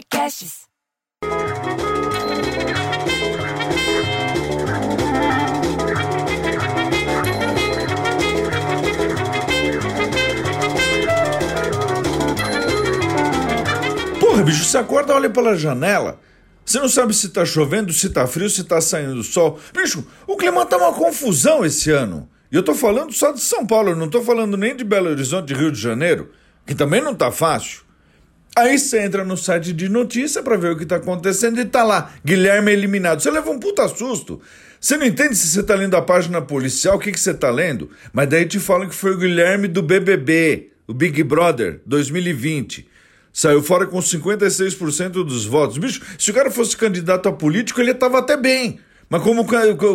Podcasts. Porra, bicho, você acorda, olha pela janela. Você não sabe se tá chovendo, se tá frio, se tá saindo do sol. Bicho, o clima tá uma confusão esse ano. E eu tô falando só de São Paulo, eu não tô falando nem de Belo Horizonte, Rio de Janeiro, que também não tá fácil. Aí você entra no site de notícia para ver o que tá acontecendo e tá lá, Guilherme eliminado. Você leva um puta susto. Você não entende se você tá lendo a página policial, o que, que você tá lendo, mas daí te falam que foi o Guilherme do BBB, o Big Brother 2020. Saiu fora com 56% dos votos. Bicho, se o cara fosse candidato a político, ele tava até bem. Mas como,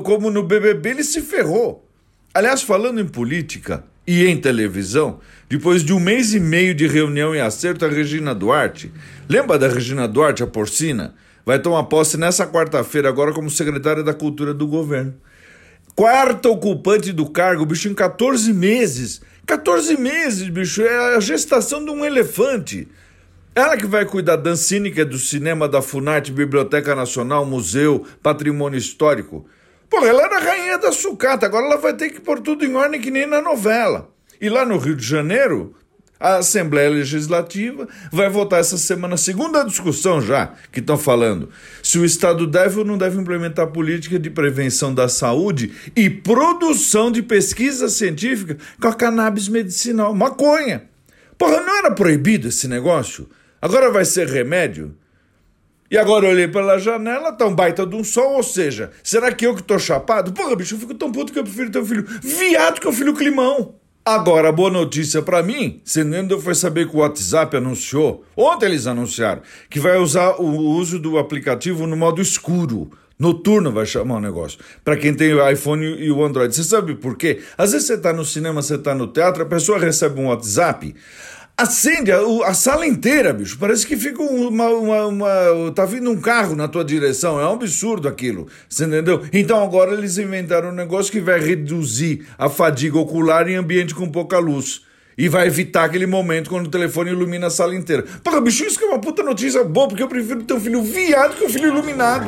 como no BBB, ele se ferrou. Aliás, falando em política e em televisão, depois de um mês e meio de reunião e acerto, a Regina Duarte, lembra da Regina Duarte, a porcina? Vai tomar posse nessa quarta-feira, agora como secretária da Cultura do governo. Quarta ocupante do cargo, bicho, em 14 meses. 14 meses, bicho, é a gestação de um elefante. Ela que vai cuidar da Ancine, que é do cinema, da Funarte, Biblioteca Nacional, Museu, Patrimônio Histórico. Pô, ela era rainha da sucata, agora ela vai ter que pôr tudo em ordem que nem na novela. E lá no Rio de Janeiro, a Assembleia Legislativa vai votar essa semana, segunda discussão já, que estão falando, se o Estado deve ou não deve implementar política de prevenção da saúde e produção de pesquisa científica com a cannabis medicinal, maconha. Porra, não era proibido esse negócio? Agora vai ser remédio? E agora eu olhei pela janela, tá um baita de um sol, ou seja, será que eu que tô chapado? Porra, bicho, eu fico tão puto que eu prefiro ter um filho viado que o filho climão. Agora, a boa notícia para mim, Senendo foi saber que o WhatsApp anunciou, ontem eles anunciaram, que vai usar o uso do aplicativo no modo escuro. Noturno vai chamar o negócio. Para quem tem o iPhone e o Android. Você sabe por quê? Às vezes você tá no cinema, você tá no teatro, a pessoa recebe um WhatsApp. Acende a, a, sala inteira, bicho. Parece que fica uma, uma, uma, Tá vindo um carro na tua direção. É um absurdo aquilo. Você entendeu? Então agora eles inventaram um negócio que vai reduzir a fadiga ocular em ambiente com pouca luz. E vai evitar aquele momento quando o telefone ilumina a sala inteira. Porra, bicho, isso que é uma puta notícia boa, porque eu prefiro ter um filho viado que um filho iluminado.